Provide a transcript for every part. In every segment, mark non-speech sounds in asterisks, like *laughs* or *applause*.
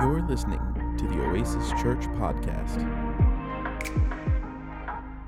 You're listening to the Oasis Church Podcast.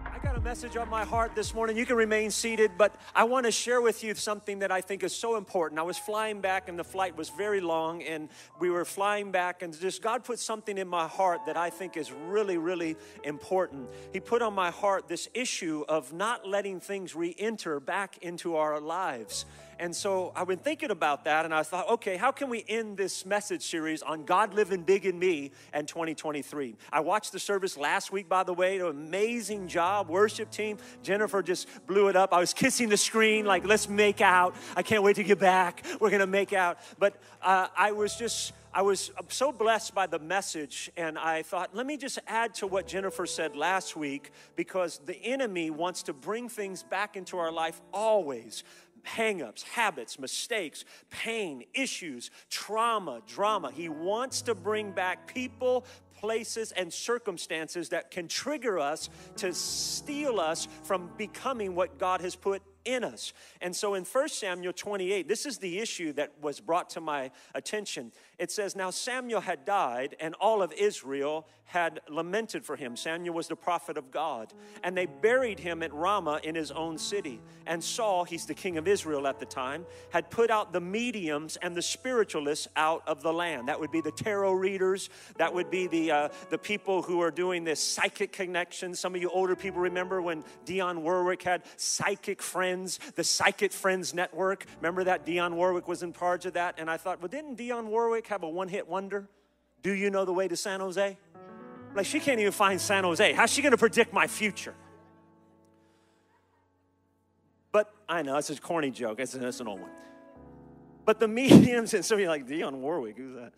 I got a message on my heart this morning. You can remain seated, but I want to share with you something that I think is so important. I was flying back, and the flight was very long, and we were flying back, and just God put something in my heart that I think is really, really important. He put on my heart this issue of not letting things re enter back into our lives. And so I've been thinking about that, and I thought, okay, how can we end this message series on God living big in me and 2023? I watched the service last week, by the way, an amazing job, worship team. Jennifer just blew it up. I was kissing the screen, like, let's make out. I can't wait to get back. We're gonna make out. But uh, I was just, I was so blessed by the message, and I thought, let me just add to what Jennifer said last week because the enemy wants to bring things back into our life always hangups, habits, mistakes, pain, issues, trauma, drama. He wants to bring back people, places, and circumstances that can trigger us to steal us from becoming what God has put in us. And so in 1 Samuel 28, this is the issue that was brought to my attention. It says, Now Samuel had died, and all of Israel had lamented for him. Samuel was the prophet of God. And they buried him at Ramah in his own city. And Saul, he's the king of Israel at the time, had put out the mediums and the spiritualists out of the land. That would be the tarot readers, that would be the, uh, the people who are doing this psychic connection. Some of you older people remember when Dionne Warwick had psychic friends, the Psychic Friends Network. Remember that? Dionne Warwick was in charge of that. And I thought, well, didn't Dionne Warwick have a one hit wonder? Do you know the way to San Jose? Like, she can't even find San Jose. How's she to predict my future? But I know, it's a corny joke. It's, it's an old one. But the *laughs* mediums, and some of you like, Dionne Warwick, who's that?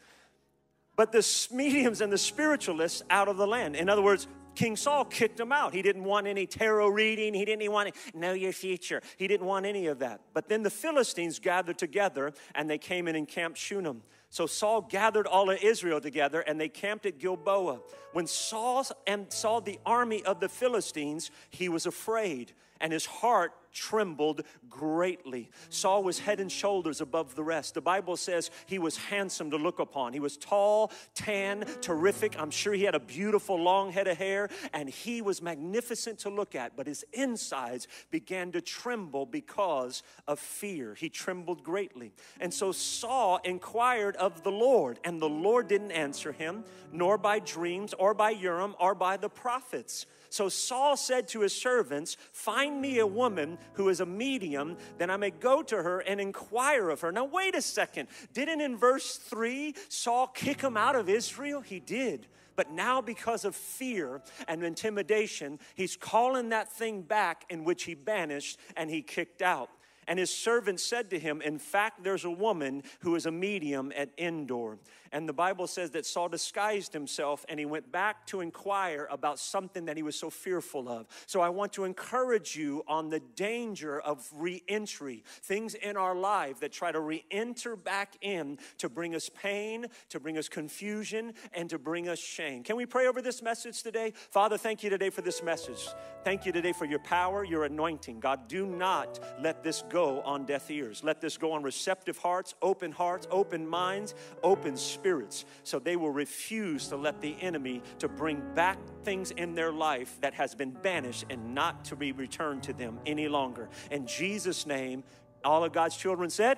But the mediums and the spiritualists out of the land. In other words, King Saul kicked him out. He didn't want any tarot reading. He didn't want to know your future. He didn't want any of that. But then the Philistines gathered together and they came in and camped Shunem. So Saul gathered all of Israel together and they camped at Gilboa. When Saul and saw the army of the Philistines, he was afraid and his heart trembled greatly. Saul was head and shoulders above the rest. The Bible says he was handsome to look upon. He was tall, tan, terrific. I'm sure he had a beautiful long head of hair, and he was magnificent to look at, but his insides began to tremble because of fear. He trembled greatly. And so Saul inquired of the Lord, and the Lord didn't answer him, nor by dreams, or by Urim, or by the prophets. So Saul said to his servants, Find me a woman who is a medium, then I may go to her and inquire of her. Now, wait a second. Didn't in verse 3 Saul kick him out of Israel? He did. But now, because of fear and intimidation, he's calling that thing back in which he banished and he kicked out. And his servant said to him, In fact, there's a woman who is a medium at Endor. And the Bible says that Saul disguised himself and he went back to inquire about something that he was so fearful of. So I want to encourage you on the danger of re-entry, things in our life that try to re-enter back in to bring us pain, to bring us confusion, and to bring us shame. Can we pray over this message today? Father, thank you today for this message. Thank you today for your power, your anointing. God, do not let this go on deaf ears. Let this go on receptive hearts, open hearts, open minds, open spirits spirits. So they will refuse to let the enemy to bring back things in their life that has been banished and not to be returned to them any longer. In jesus name all of god's children said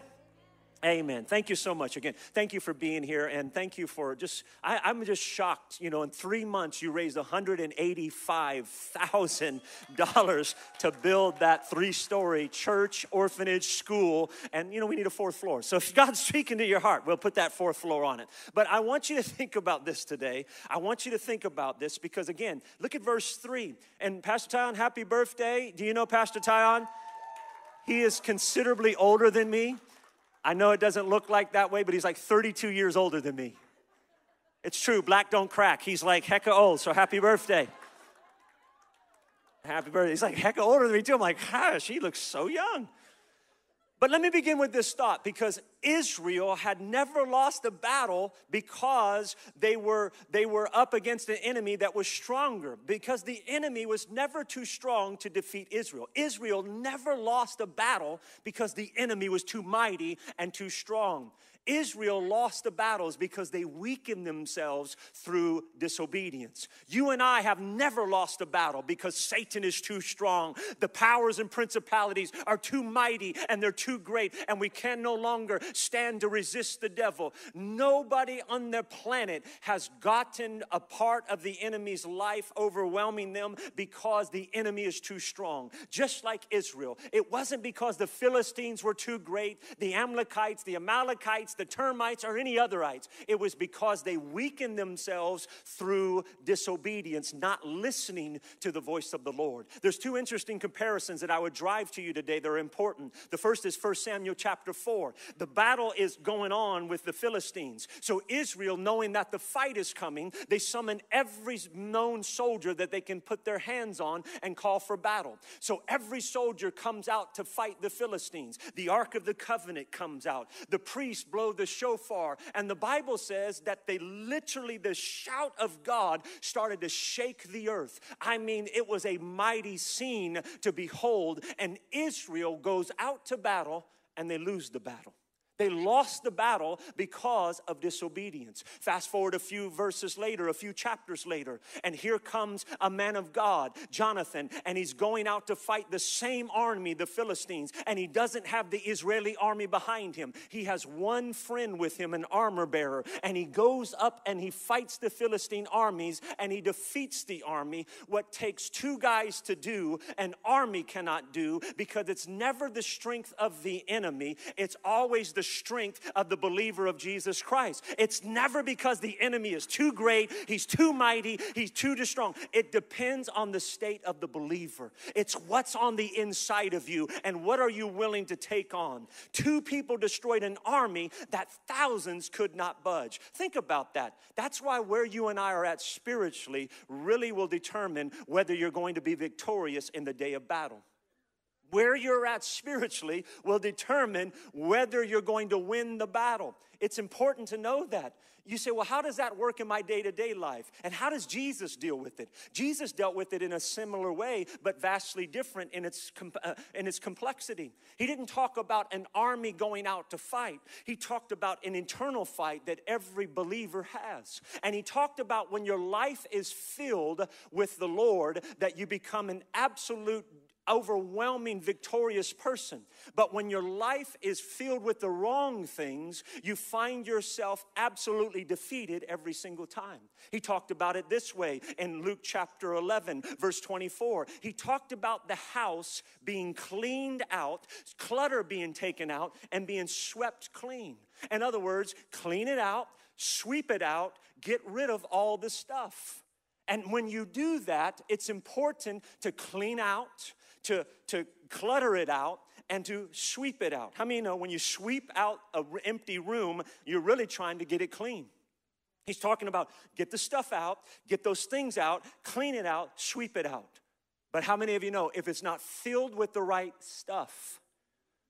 Amen. Thank you so much again. Thank you for being here, and thank you for just. I, am just shocked. You know, in three months, you raised 185 thousand dollars to build that three-story church, orphanage, school, and you know we need a fourth floor. So if God's speaking to your heart, we'll put that fourth floor on it. But I want you to think about this today. I want you to think about this because again, look at verse three. And Pastor Tyon, happy birthday. Do you know Pastor Tyon? He is considerably older than me. I know it doesn't look like that way, but he's like 32 years older than me. It's true, black don't crack. He's like hecka old, so happy birthday. Happy birthday. He's like hecka older than me too. I'm like, gosh, he looks so young. But let me begin with this thought because Israel had never lost a battle because they were, they were up against an enemy that was stronger, because the enemy was never too strong to defeat Israel. Israel never lost a battle because the enemy was too mighty and too strong. Israel lost the battles because they weakened themselves through disobedience. You and I have never lost a battle because Satan is too strong. The powers and principalities are too mighty and they're too great, and we can no longer stand to resist the devil. Nobody on the planet has gotten a part of the enemy's life overwhelming them because the enemy is too strong. Just like Israel, it wasn't because the Philistines were too great, the Amalekites, the Amalekites, the termites, or any otherites. It was because they weakened themselves through disobedience, not listening to the voice of the Lord. There's two interesting comparisons that I would drive to you today. They're important. The first is 1 Samuel chapter 4. The battle is going on with the Philistines. So Israel, knowing that the fight is coming, they summon every known soldier that they can put their hands on and call for battle. So every soldier comes out to fight the Philistines. The Ark of the Covenant comes out. The priests blow the shofar. And the Bible says that they literally, the shout of God started to shake the earth. I mean, it was a mighty scene to behold. And Israel goes out to battle and they lose the battle. They lost the battle because of disobedience. Fast forward a few verses later, a few chapters later, and here comes a man of God, Jonathan, and he's going out to fight the same army, the Philistines, and he doesn't have the Israeli army behind him. He has one friend with him, an armor bearer, and he goes up and he fights the Philistine armies and he defeats the army. What takes two guys to do, an army cannot do because it's never the strength of the enemy, it's always the strength of the believer of Jesus Christ. It's never because the enemy is too great, he's too mighty, he's too strong. It depends on the state of the believer. It's what's on the inside of you and what are you willing to take on. Two people destroyed an army that thousands could not budge. Think about that. That's why where you and I are at spiritually really will determine whether you're going to be victorious in the day of battle where you're at spiritually will determine whether you're going to win the battle. It's important to know that. You say, well, how does that work in my day to day life? And how does Jesus deal with it? Jesus dealt with it in a similar way, but vastly different in its, uh, in its complexity. He didn't talk about an army going out to fight, he talked about an internal fight that every believer has. And he talked about when your life is filled with the Lord, that you become an absolute overwhelming, victorious person. But when your life is filled with the wrong things, you find yourself absolutely defeated every single time. He talked about it this way in Luke chapter 11, verse 24. He talked about the house being cleaned out, clutter being taken out, and being swept clean. In other words, clean it out, sweep it out, get rid of all the stuff. And when you do that, it's important to clean out, to, to clutter it out and to sweep it out. How many know when you sweep out an empty room, you're really trying to get it clean? He's talking about get the stuff out, get those things out, clean it out, sweep it out. But how many of you know if it's not filled with the right stuff,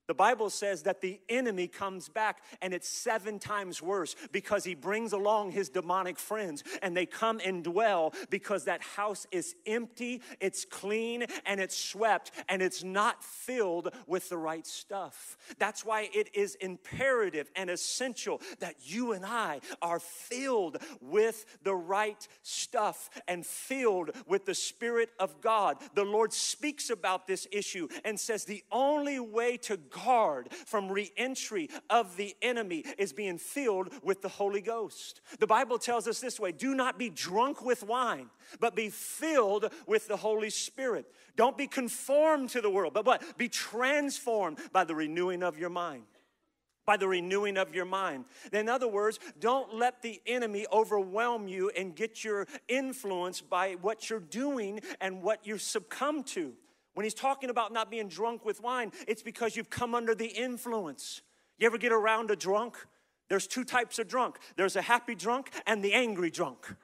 the Bible says that the enemy comes back and it's seven times worse because he brings along his demonic friends and they come and dwell because that house is empty, it's clean, and it's swept and it's not filled with the right stuff. That's why it is imperative and essential that you and I are filled with the right stuff and filled with the Spirit of God. The Lord speaks about this issue and says the only way to guard from reentry of the enemy is being filled with the Holy Ghost. The Bible tells us this way do not be drunk with wine, but be filled with the Holy Spirit. Don't be conformed to the world, but what? Be transformed by the renewing of your mind by the renewing of your mind. In other words, don't let the enemy overwhelm you and get your influence by what you're doing and what you succumb to. When he's talking about not being drunk with wine, it's because you've come under the influence. You ever get around a drunk? There's two types of drunk there's a happy drunk and the angry drunk.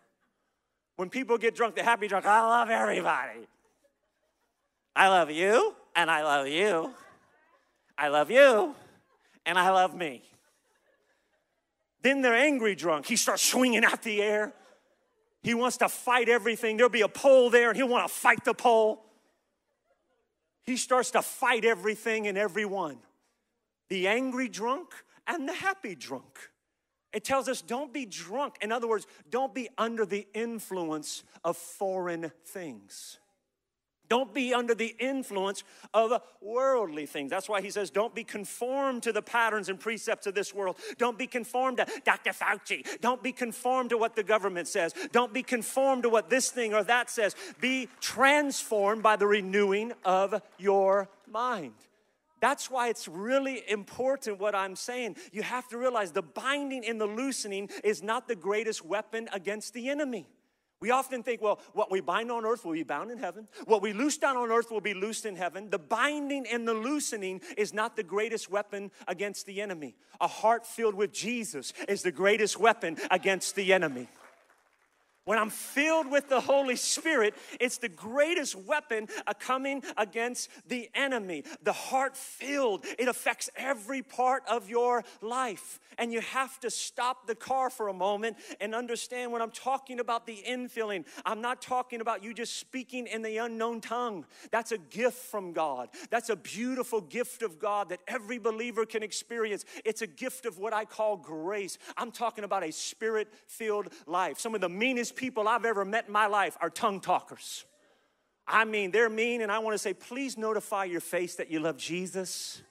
When people get drunk, the happy drunk, I love everybody. I love you, and I love you. I love you, and I love me. Then they're angry drunk. He starts swinging out the air. He wants to fight everything. There'll be a pole there, and he'll want to fight the pole he starts to fight everything and everyone. The angry drunk and the happy drunk. It tells us don't be drunk. In other words, don't be under the influence of foreign things. Don't be under the influence of worldly things. That's why he says, don't be conformed to the patterns and precepts of this world. Don't be conformed to Dr. Fauci. Don't be conformed to what the government says. Don't be conformed to what this thing or that says. Be transformed by the renewing of your mind. That's why it's really important what I'm saying. You have to realize the binding and the loosening is not the greatest weapon against the enemy. We often think, well, what we bind on earth will be bound in heaven. What we loose down on earth will be loosed in heaven. The binding and the loosening is not the greatest weapon against the enemy. A heart filled with Jesus is the greatest weapon against the enemy. When I'm filled with the Holy Spirit, it's the greatest weapon coming against the enemy. The heart filled, it affects every part of your life. And you have to stop the car for a moment and understand when I'm talking about the infilling, I'm not talking about you just speaking in the unknown tongue. That's a gift from God. That's a beautiful gift of God that every believer can experience. It's a gift of what I call grace. I'm talking about a spirit filled life. Some of the meanest people I've ever met in my life are tongue talkers. I mean, they're mean, and I want to say, please notify your face that you love Jesus.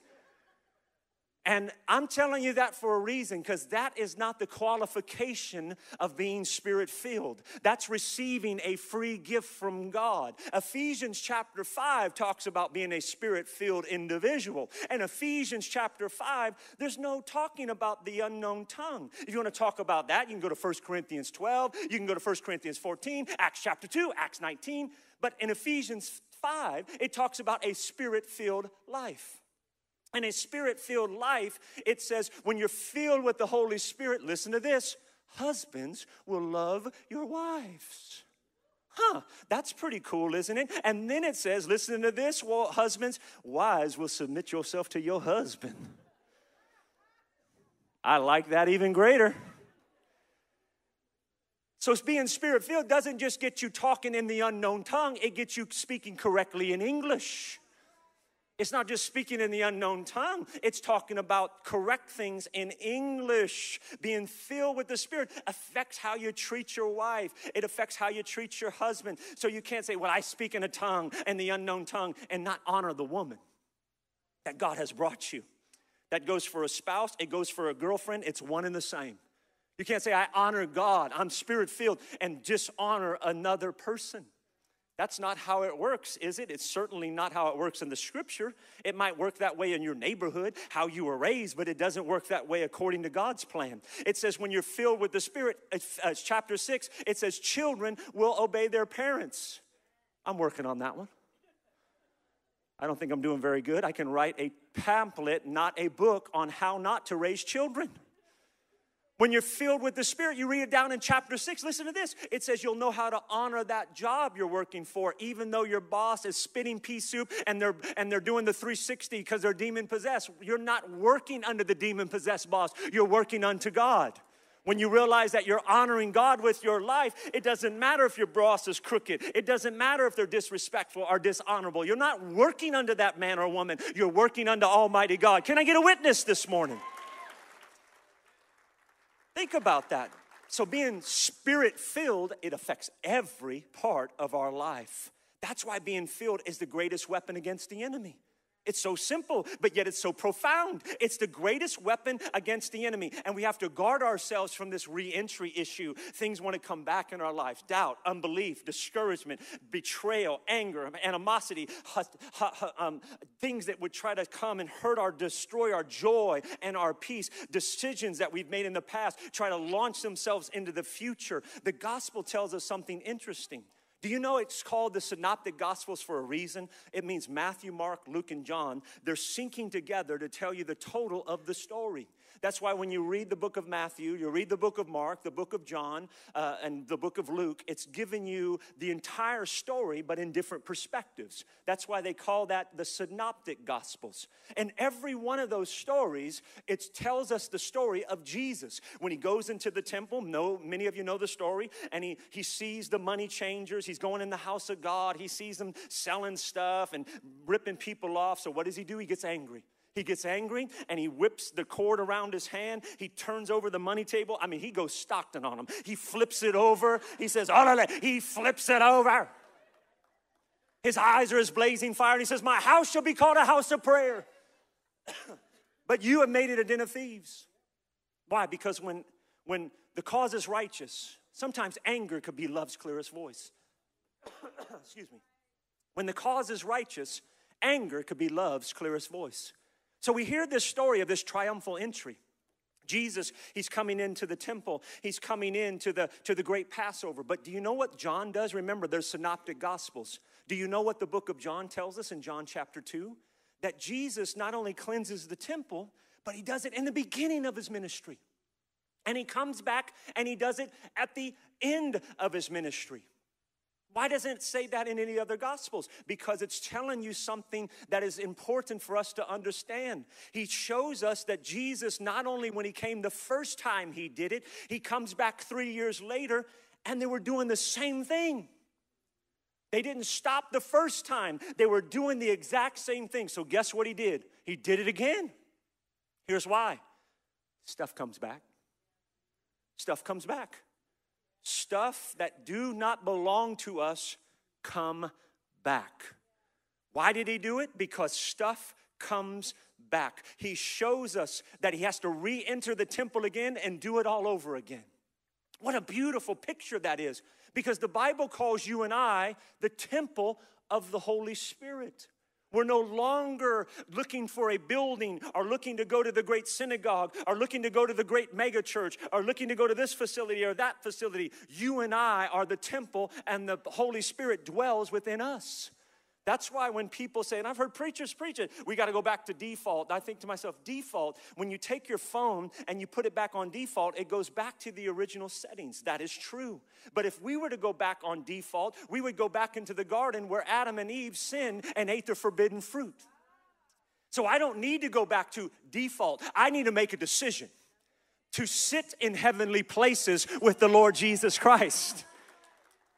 And I'm telling you that for a reason because that is not the qualification of being spirit filled. That's receiving a free gift from God. Ephesians chapter 5 talks about being a spirit filled individual. And Ephesians chapter 5, there's no talking about the unknown tongue. If you want to talk about that, you can go to 1 Corinthians 12, you can go to 1 Corinthians 14, Acts chapter 2, Acts 19. But in Ephesians 5, it talks about a spirit filled life. In a spirit filled life, it says, when you're filled with the Holy Spirit, listen to this husbands will love your wives. Huh, that's pretty cool, isn't it? And then it says, listen to this, well, husbands, wives will submit yourself to your husband. I like that even greater. So, being spirit filled doesn't just get you talking in the unknown tongue, it gets you speaking correctly in English. It's not just speaking in the unknown tongue, it's talking about correct things in English. Being filled with the Spirit affects how you treat your wife, it affects how you treat your husband. So you can't say, Well, I speak in a tongue and the unknown tongue and not honor the woman that God has brought you. That goes for a spouse, it goes for a girlfriend, it's one and the same. You can't say, I honor God, I'm spirit filled, and dishonor another person. That's not how it works, is it? It's certainly not how it works in the scripture. It might work that way in your neighborhood, how you were raised, but it doesn't work that way according to God's plan. It says when you're filled with the Spirit, uh, chapter 6, it says children will obey their parents. I'm working on that one. I don't think I'm doing very good. I can write a pamphlet, not a book, on how not to raise children. When you're filled with the Spirit, you read it down in chapter six. Listen to this. It says you'll know how to honor that job you're working for, even though your boss is spitting pea soup and they're and they're doing the 360 because they're demon possessed. You're not working under the demon possessed boss, you're working unto God. When you realize that you're honoring God with your life, it doesn't matter if your boss is crooked. It doesn't matter if they're disrespectful or dishonorable. You're not working under that man or woman. You're working under Almighty God. Can I get a witness this morning? Think about that. So, being spirit filled, it affects every part of our life. That's why being filled is the greatest weapon against the enemy. It's so simple, but yet it's so profound. It's the greatest weapon against the enemy. And we have to guard ourselves from this re entry issue. Things want to come back in our life doubt, unbelief, discouragement, betrayal, anger, animosity, um, things that would try to come and hurt our, destroy our joy and our peace, decisions that we've made in the past, try to launch themselves into the future. The gospel tells us something interesting. Do you know it's called the Synoptic Gospels for a reason? It means Matthew, Mark, Luke, and John. They're syncing together to tell you the total of the story. That's why when you read the book of Matthew, you read the book of Mark, the book of John, uh, and the book of Luke, it's giving you the entire story, but in different perspectives. That's why they call that the synoptic gospels. And every one of those stories, it tells us the story of Jesus. When he goes into the temple, no, many of you know the story, and he, he sees the money changers. He's going in the house of God. He sees them selling stuff and ripping people off. So what does he do? He gets angry. He gets angry and he whips the cord around his hand. He turns over the money table. I mean, he goes Stockton on him. He flips it over. He says, oh, he flips it over. His eyes are as blazing fire. And he says, My house shall be called a house of prayer. *coughs* but you have made it a den of thieves. Why? Because when, when the cause is righteous, sometimes anger could be love's clearest voice. *coughs* Excuse me. When the cause is righteous, anger could be love's clearest voice. So we hear this story of this triumphal entry. Jesus, he's coming into the temple. He's coming into the, to the great Passover. But do you know what John does? Remember, there's synoptic gospels. Do you know what the book of John tells us in John chapter 2? That Jesus not only cleanses the temple, but he does it in the beginning of his ministry. And he comes back and he does it at the end of his ministry. Why doesn't it say that in any other gospels? Because it's telling you something that is important for us to understand. He shows us that Jesus, not only when he came the first time he did it, he comes back three years later and they were doing the same thing. They didn't stop the first time, they were doing the exact same thing. So, guess what he did? He did it again. Here's why stuff comes back. Stuff comes back stuff that do not belong to us come back. Why did he do it? Because stuff comes back. He shows us that he has to re enter the temple again and do it all over again. What a beautiful picture that is, because the Bible calls you and I the temple of the Holy Spirit. We're no longer looking for a building or looking to go to the great synagogue or looking to go to the great megachurch or looking to go to this facility or that facility. You and I are the temple, and the Holy Spirit dwells within us. That's why when people say, and I've heard preachers preach it, we got to go back to default. I think to myself, default, when you take your phone and you put it back on default, it goes back to the original settings. That is true. But if we were to go back on default, we would go back into the garden where Adam and Eve sinned and ate the forbidden fruit. So I don't need to go back to default. I need to make a decision to sit in heavenly places with the Lord Jesus Christ.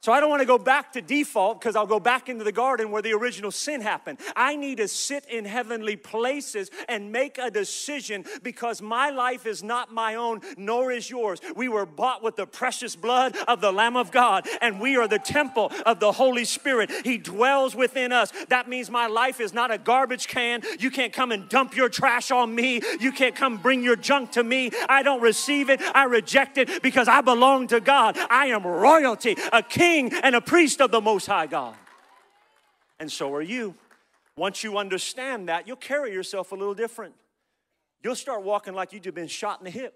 So I don't want to go back to default because I'll go back into the garden where the original sin happened. I need to sit in heavenly places and make a decision because my life is not my own, nor is yours. We were bought with the precious blood of the Lamb of God, and we are the temple of the Holy Spirit. He dwells within us. That means my life is not a garbage can. You can't come and dump your trash on me. You can't come bring your junk to me. I don't receive it. I reject it because I belong to God. I am royalty, a king king and a priest of the Most High God. And so are you. Once you understand that, you'll carry yourself a little different. You'll start walking like you've been shot in the hip.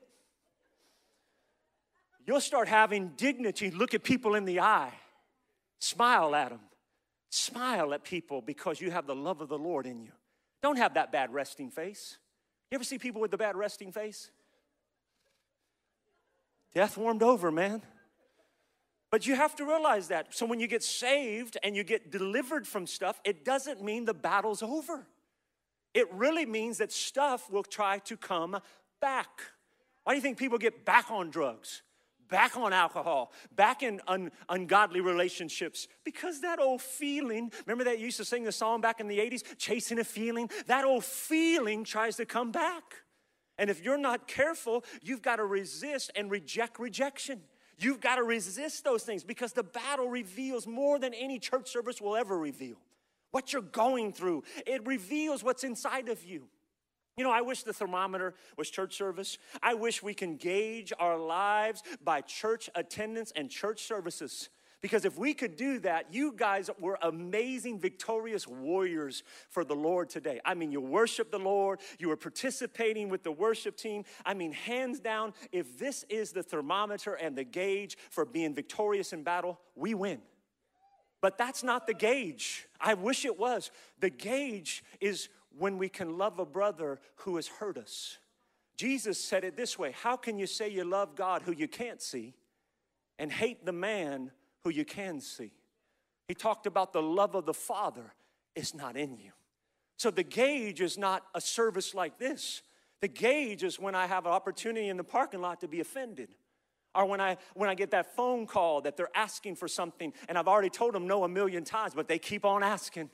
You'll start having dignity. Look at people in the eye, smile at them. Smile at people because you have the love of the Lord in you. Don't have that bad resting face. You ever see people with the bad resting face? Death warmed over, man. But you have to realize that. So when you get saved and you get delivered from stuff, it doesn't mean the battle's over. It really means that stuff will try to come back. Why do you think people get back on drugs, back on alcohol, back in un- ungodly relationships? Because that old feeling, remember that you used to sing the song back in the 80s, chasing a feeling? That old feeling tries to come back. And if you're not careful, you've got to resist and reject rejection. You've got to resist those things because the battle reveals more than any church service will ever reveal. What you're going through, it reveals what's inside of you. You know, I wish the thermometer was church service. I wish we can gauge our lives by church attendance and church services. Because if we could do that, you guys were amazing, victorious warriors for the Lord today. I mean, you worship the Lord, you were participating with the worship team. I mean, hands down, if this is the thermometer and the gauge for being victorious in battle, we win. But that's not the gauge. I wish it was. The gauge is when we can love a brother who has hurt us. Jesus said it this way How can you say you love God who you can't see and hate the man who you can see. He talked about the love of the Father is not in you. So the gauge is not a service like this. The gauge is when I have an opportunity in the parking lot to be offended. Or when I when I get that phone call that they're asking for something and I've already told them no a million times, but they keep on asking.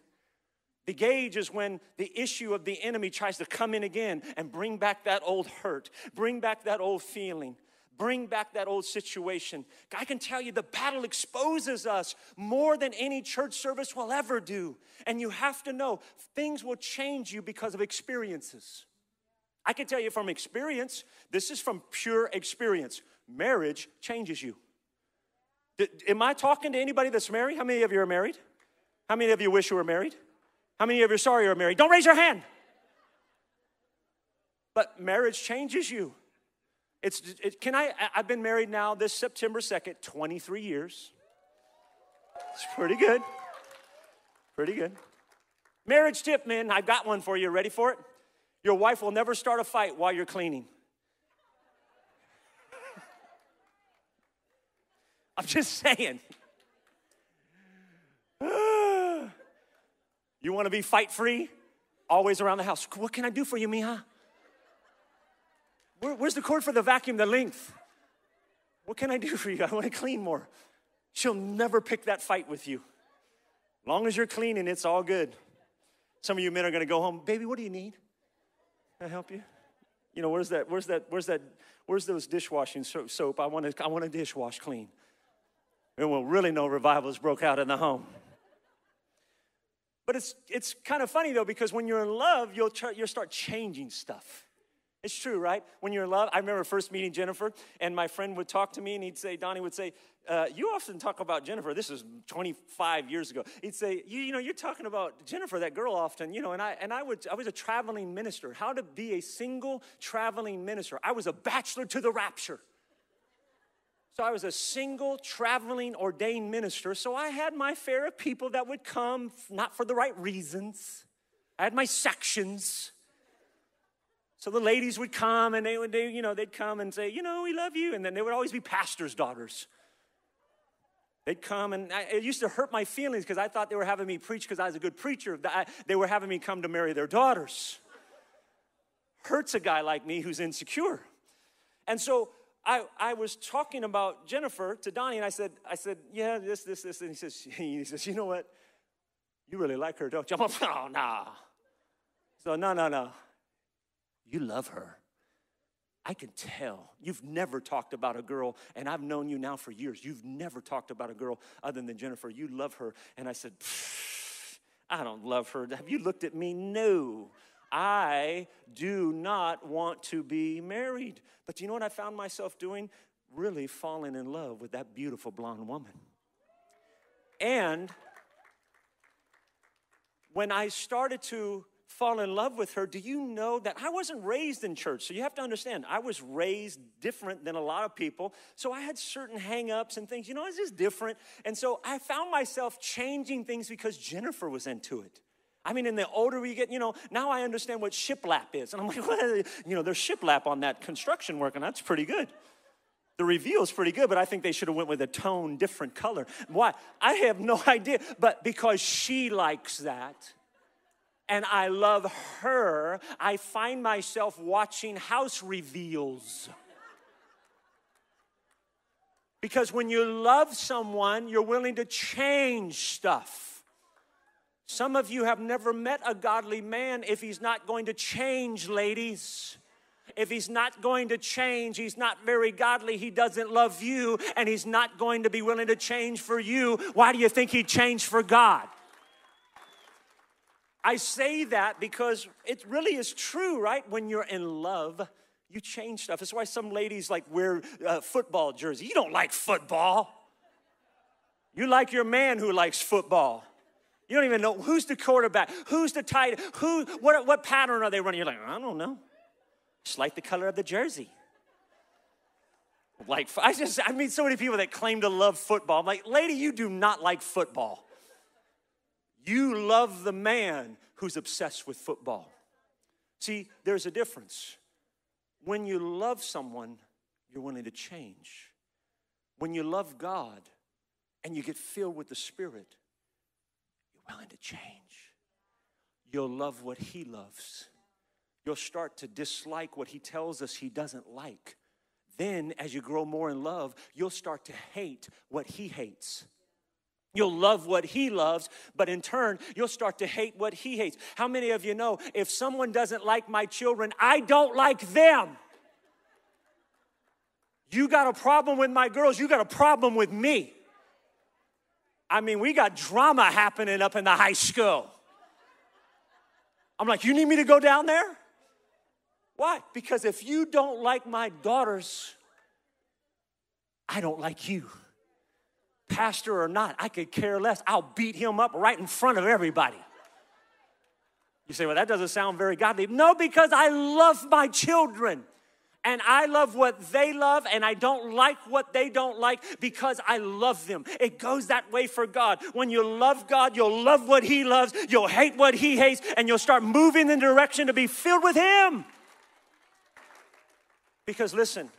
The gauge is when the issue of the enemy tries to come in again and bring back that old hurt, bring back that old feeling, bring back that old situation. I can tell you the battle exposes us more than any church service will ever do. And you have to know things will change you because of experiences. I can tell you from experience, this is from pure experience. Marriage changes you. Am I talking to anybody that's married? How many of you are married? How many of you wish you were married? How many of you are sorry you're married? Don't raise your hand. But marriage changes you. It's, it, can I, I've been married now this September 2nd, 23 years. It's pretty good. Pretty good. Marriage tip, man, I've got one for you. Ready for it? Your wife will never start a fight while you're cleaning. *laughs* I'm just saying. *sighs* You want to be fight free? Always around the house. What can I do for you, Mija? Where, where's the cord for the vacuum, the length? What can I do for you? *laughs* I want to clean more. She'll never pick that fight with you. Long as you're cleaning, it's all good. Some of you men are going to go home, baby, what do you need? Can I help you? You know, where's that, where's that, where's that, where's those dishwashing soap? I want to, I want to dishwash clean. And we'll really know revivals broke out in the home. But it's, it's kind of funny though, because when you're in love, you'll, try, you'll start changing stuff. It's true, right? When you're in love, I remember first meeting Jennifer, and my friend would talk to me, and he'd say, Donnie would say, uh, You often talk about Jennifer. This is 25 years ago. He'd say, you, you know, you're talking about Jennifer, that girl often, you know, and I, and I, would, I was a traveling minister. How to be a single traveling minister. I was a bachelor to the rapture. So I was a single traveling ordained minister. So I had my fair of people that would come, not for the right reasons. I had my sections. So the ladies would come and they would, they, you know, they'd come and say, you know, we love you. And then they would always be pastors' daughters. They'd come and I, it used to hurt my feelings because I thought they were having me preach because I was a good preacher. They were having me come to marry their daughters. Hurts a guy like me who's insecure. And so I, I was talking about Jennifer to Donnie, and I said, I said, yeah, this, this, this. And he says, *laughs* he says, you know what? You really like her, don't you? I'm like, oh, nah. So, no, no, no. You love her. I can tell. You've never talked about a girl, and I've known you now for years. You've never talked about a girl other than Jennifer. You love her. And I said, I don't love her. Have you looked at me? No. I do not want to be married. But you know what I found myself doing? Really falling in love with that beautiful blonde woman. And when I started to fall in love with her, do you know that I wasn't raised in church? So you have to understand, I was raised different than a lot of people. So I had certain hangups and things, you know, it's just different. And so I found myself changing things because Jennifer was into it. I mean, in the older we get, you know, now I understand what shiplap is. And I'm like, *laughs* well, you know, there's shiplap on that construction work, and that's pretty good. The reveal is pretty good, but I think they should have went with a tone different color. Why? I have no *laughs* idea, but because she likes that and I love her, I find myself watching house reveals. Because when you love someone, you're willing to change stuff. Some of you have never met a godly man if he's not going to change, ladies. If he's not going to change, he's not very godly, he doesn't love you, and he's not going to be willing to change for you. Why do you think he'd change for God? I say that because it really is true, right? When you're in love, you change stuff. That's why some ladies like wear uh, football jerseys. You don't like football. You like your man who likes football. You don't even know who's the quarterback, who's the tight, who, what, what pattern are they running? You're like, I don't know. Just like the color of the jersey. Like, *laughs* I just, I meet so many people that claim to love football. I'm like, lady, you do not like football. You love the man who's obsessed with football. See, there's a difference. When you love someone, you're willing to change. When you love God and you get filled with the Spirit, you're willing to change. You'll love what He loves. You'll start to dislike what He tells us He doesn't like. Then, as you grow more in love, you'll start to hate what He hates. You'll love what he loves, but in turn, you'll start to hate what he hates. How many of you know if someone doesn't like my children, I don't like them? You got a problem with my girls, you got a problem with me. I mean, we got drama happening up in the high school. I'm like, you need me to go down there? Why? Because if you don't like my daughters, I don't like you pastor or not, I could care less. I'll beat him up right in front of everybody. You say, well, that doesn't sound very godly. No, because I love my children and I love what they love, and I don't like what they don't like because I love them. It goes that way for God. When you love God, you'll love what He loves, you'll hate what He hates, and you'll start moving in the direction to be filled with Him. Because listen,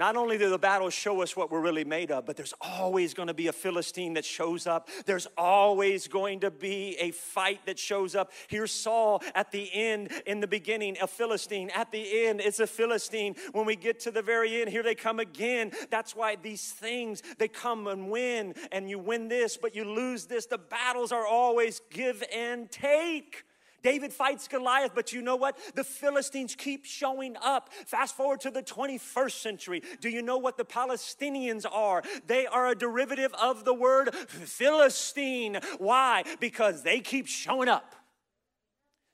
not only do the battles show us what we're really made of, but there's always going to be a Philistine that shows up. There's always going to be a fight that shows up. Here's Saul at the end, in the beginning, a Philistine. At the end, it's a Philistine. When we get to the very end, here they come again. That's why these things, they come and win, and you win this, but you lose this. The battles are always give and take. David fights Goliath, but you know what? The Philistines keep showing up. Fast forward to the 21st century. Do you know what the Palestinians are? They are a derivative of the word Philistine. Why? Because they keep showing up.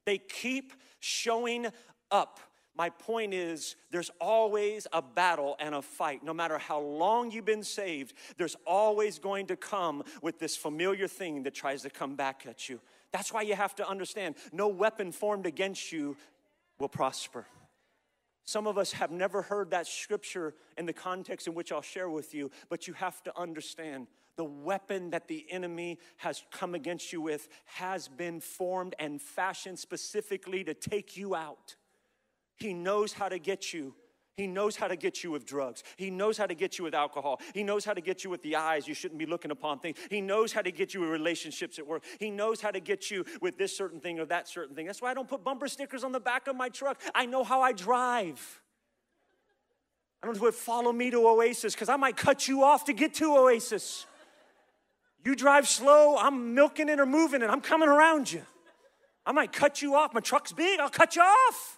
They keep showing up. My point is, there's always a battle and a fight. No matter how long you've been saved, there's always going to come with this familiar thing that tries to come back at you. That's why you have to understand no weapon formed against you will prosper. Some of us have never heard that scripture in the context in which I'll share with you, but you have to understand the weapon that the enemy has come against you with has been formed and fashioned specifically to take you out. He knows how to get you he knows how to get you with drugs. He knows how to get you with alcohol. He knows how to get you with the eyes you shouldn't be looking upon things. He knows how to get you with relationships at work. He knows how to get you with this certain thing or that certain thing. That's why I don't put bumper stickers on the back of my truck. I know how I drive. I don't do it, follow me to Oasis because I might cut you off to get to Oasis. You drive slow, I'm milking it or moving it, I'm coming around you. I might cut you off. My truck's big, I'll cut you off.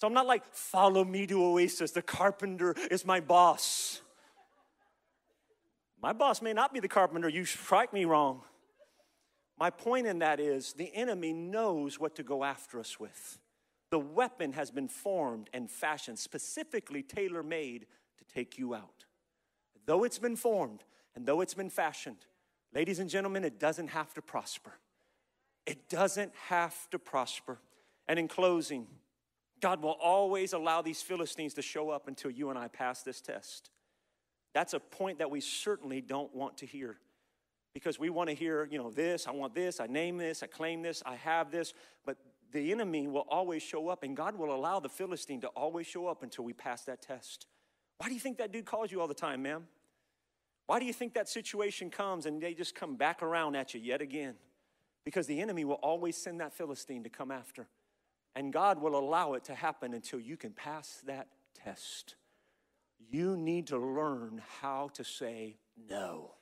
So I'm not like, follow me to Oasis. The carpenter is my boss. My boss may not be the carpenter. You strike me wrong. My point in that is the enemy knows what to go after us with. The weapon has been formed and fashioned, specifically tailor made to take you out. Though it's been formed and though it's been fashioned, ladies and gentlemen, it doesn't have to prosper. It doesn't have to prosper. And in closing, God will always allow these Philistines to show up until you and I pass this test. That's a point that we certainly don't want to hear because we want to hear, you know, this, I want this, I name this, I claim this, I have this. But the enemy will always show up, and God will allow the Philistine to always show up until we pass that test. Why do you think that dude calls you all the time, ma'am? Why do you think that situation comes and they just come back around at you yet again? Because the enemy will always send that Philistine to come after. And God will allow it to happen until you can pass that test. You need to learn how to say no.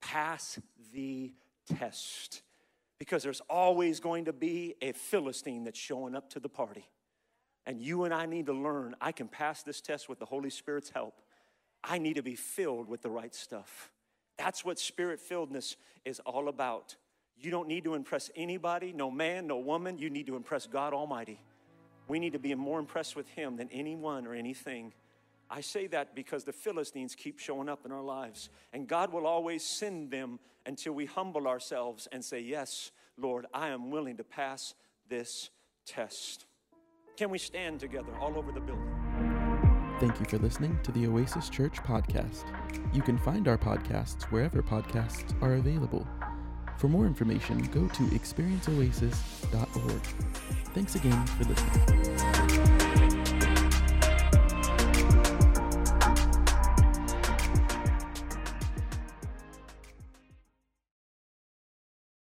Pass the test. Because there's always going to be a Philistine that's showing up to the party. And you and I need to learn I can pass this test with the Holy Spirit's help. I need to be filled with the right stuff. That's what spirit filledness is all about. You don't need to impress anybody, no man, no woman. You need to impress God Almighty. We need to be more impressed with Him than anyone or anything. I say that because the Philistines keep showing up in our lives, and God will always send them until we humble ourselves and say, Yes, Lord, I am willing to pass this test. Can we stand together all over the building? Thank you for listening to the Oasis Church podcast. You can find our podcasts wherever podcasts are available. For more information, go to experienceoasis.org. Thanks again for listening.